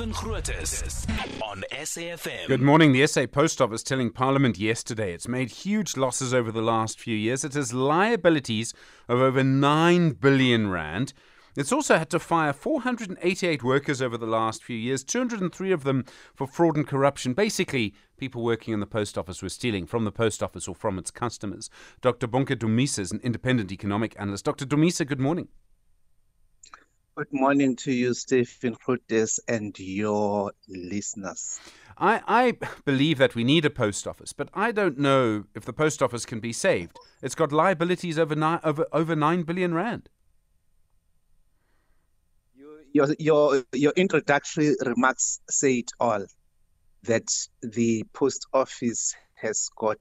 Stephen Grootes on SAFM. Good morning. The SA Post Office telling Parliament yesterday it's made huge losses over the last few years. It has liabilities of over 9 billion rand. It's also had to fire 488 workers over the last few years, 203 of them for fraud and corruption. Basically, people working in the post office were stealing from the post office or from its customers. Dr. Bonke Dumisa is an independent economic analyst. Dr. Dumisa, good morning. Good morning to you, Stephen Grootes, and your listeners. I, I believe that we need a post office, but I don't know if the post office can be saved. It's got liabilities over nine, over, over 9 billion rand. Your, your, your introductory remarks say it all that the post office has got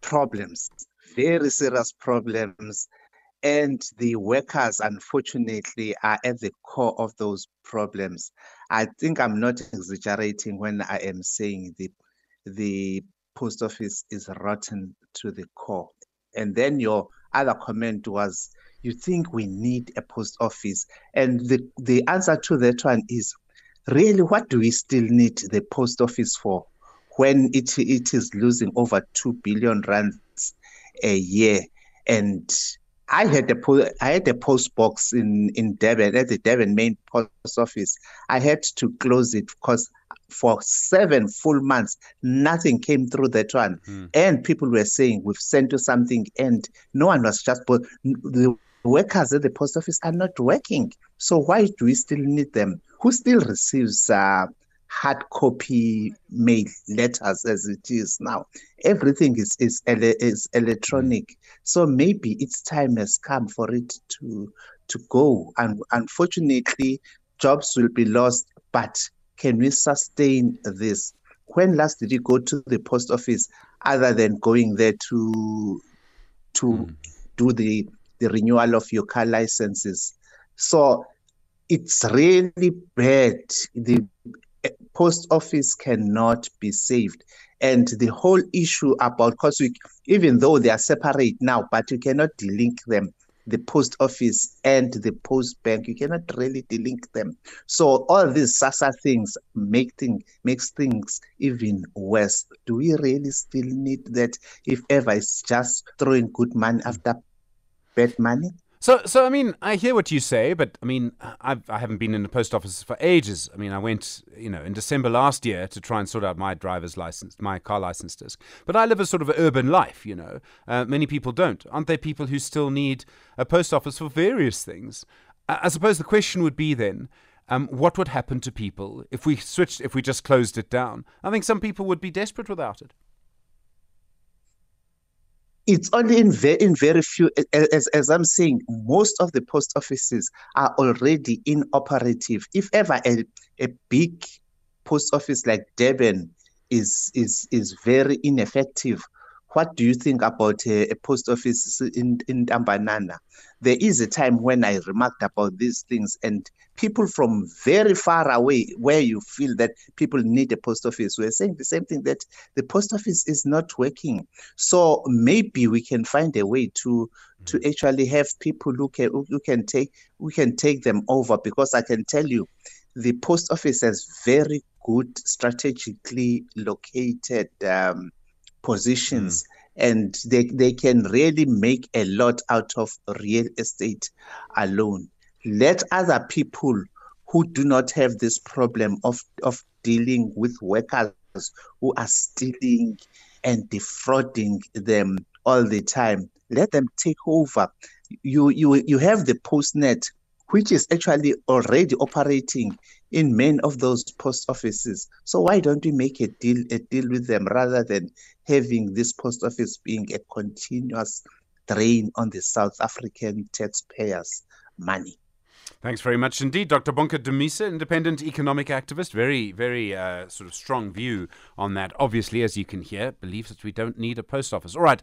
problems, very serious problems and the workers unfortunately are at the core of those problems. I think i'm not exaggerating when i am saying the the post office is rotten to the core. And then your other comment was you think we need a post office. And the the answer to that one is really what do we still need the post office for when it it is losing over 2 billion rands a year? And I had a po- I had a post box in in Durban at the Devon main post office. I had to close it because for seven full months nothing came through that one, mm. and people were saying we've sent you something, and no one was just. But the workers at the post office are not working, so why do we still need them? Who still receives uh, hard copy mail letters as it is now. Everything is is, ele- is electronic. So maybe its time has come for it to to go. And unfortunately, jobs will be lost. But can we sustain this? When last did you go to the post office other than going there to to mm. do the the renewal of your car licenses? So it's really bad. The post office cannot be saved. And the whole issue about, because even though they are separate now, but you cannot delink them, the post office and the post bank, you cannot really delink them. So all these SASSA things make thing, makes things even worse. Do we really still need that if ever it's just throwing good money after bad money? So, so I mean, I hear what you say, but I mean, I've, I haven't been in the post office for ages. I mean, I went, you know, in December last year to try and sort out my driver's license, my car license disc. But I live a sort of urban life, you know. Uh, many people don't. Aren't there people who still need a post office for various things? I, I suppose the question would be then, um, what would happen to people if we switched, if we just closed it down? I think some people would be desperate without it it's only in very, in very few as, as i'm saying most of the post offices are already inoperative. If ever a, a big post office like durban is is is very ineffective what do you think about a, a post office in in Tambanana? There is a time when I remarked about these things, and people from very far away, where you feel that people need a post office, were saying the same thing that the post office is not working. So maybe we can find a way to to mm. actually have people who can who can take we can take them over because I can tell you the post office has very good strategically located um, positions. Mm. And they, they can really make a lot out of real estate alone. Let other people who do not have this problem of, of dealing with workers who are stealing and defrauding them all the time. Let them take over. You you you have the postnet which is actually already operating in many of those post offices. So why don't we make a deal a deal with them rather than having this post office being a continuous drain on the South African taxpayers' money? Thanks very much indeed, Dr. Bonke Dumisa, independent economic activist. Very, very uh, sort of strong view on that. Obviously, as you can hear, believes that we don't need a post office. All right.